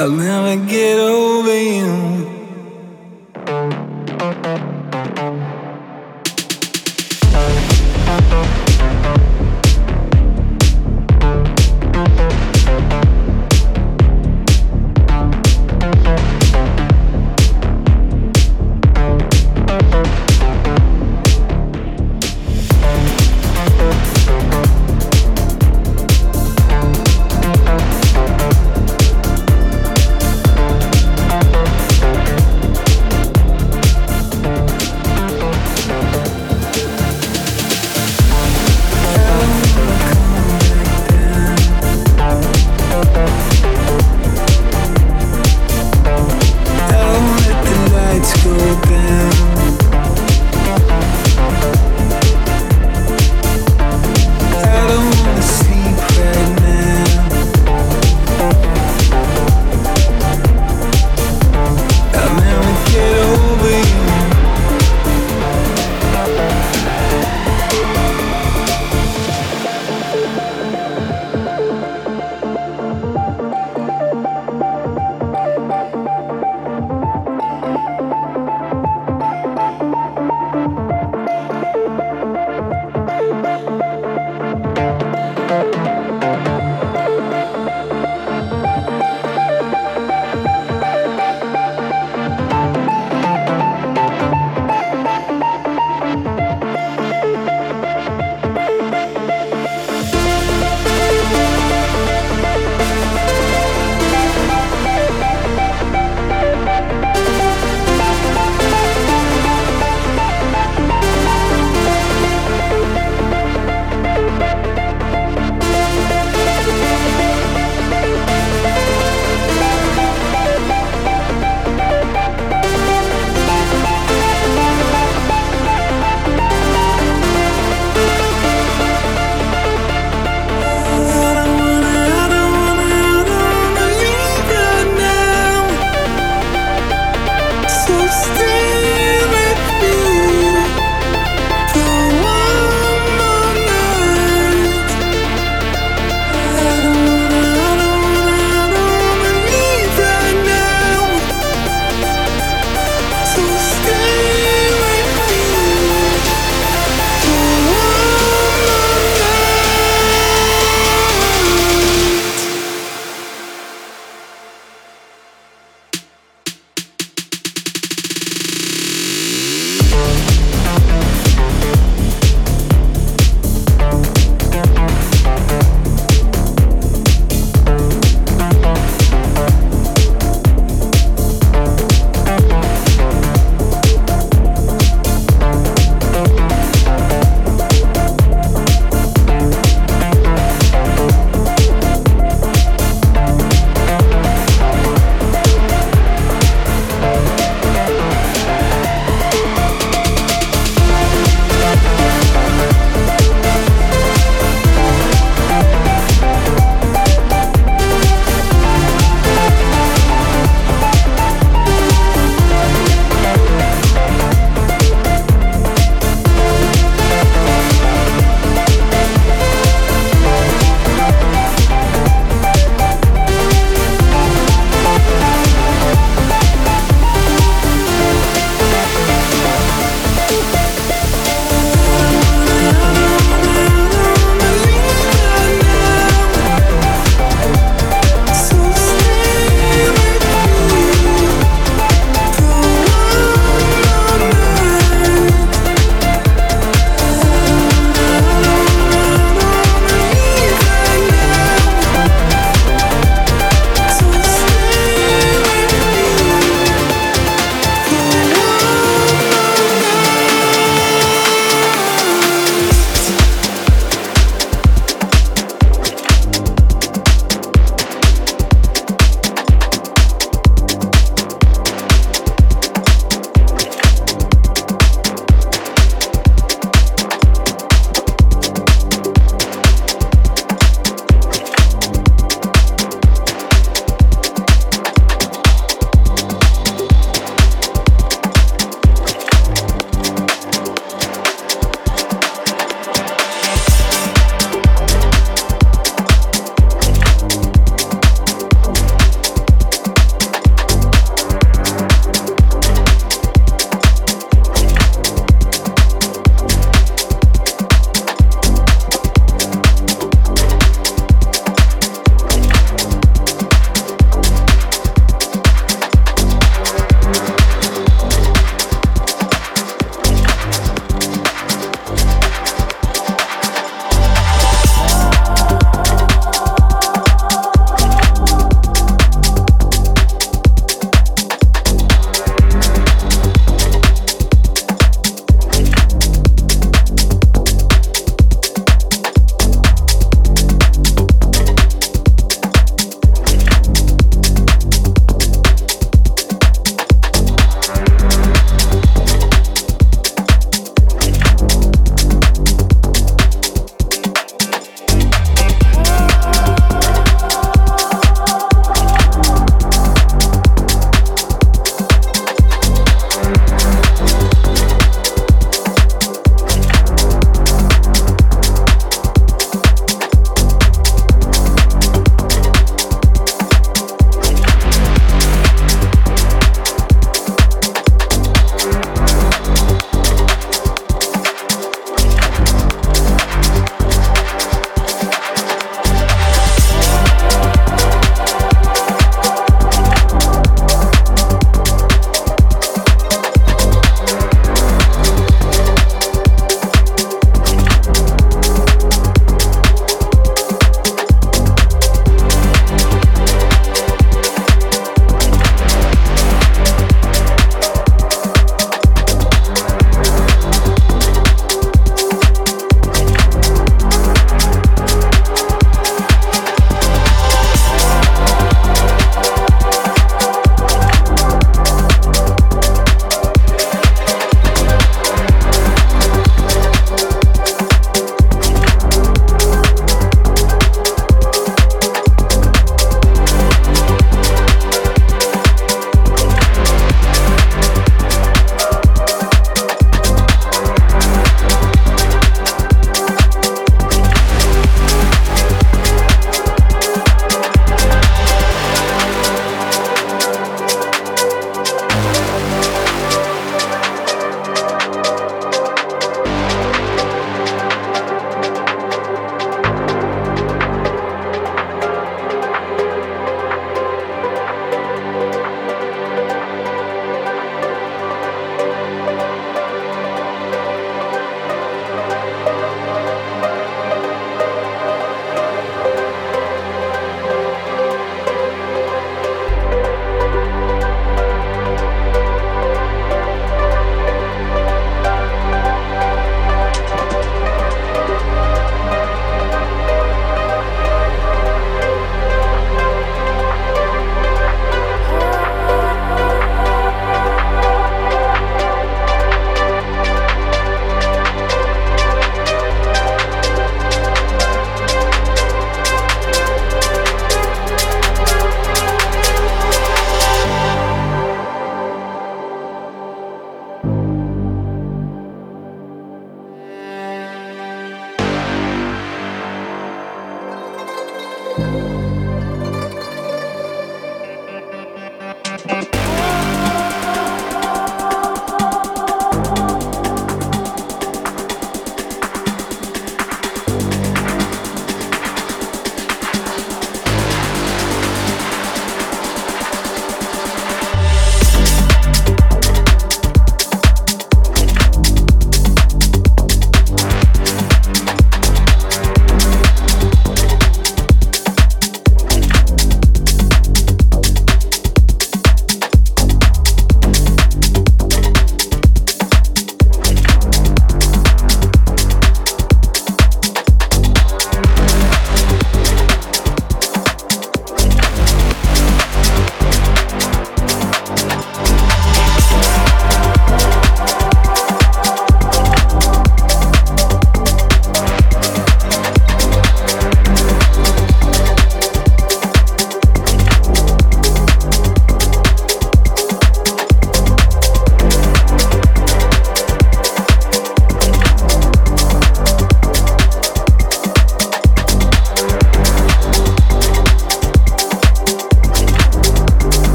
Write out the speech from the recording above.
I'll never get over you.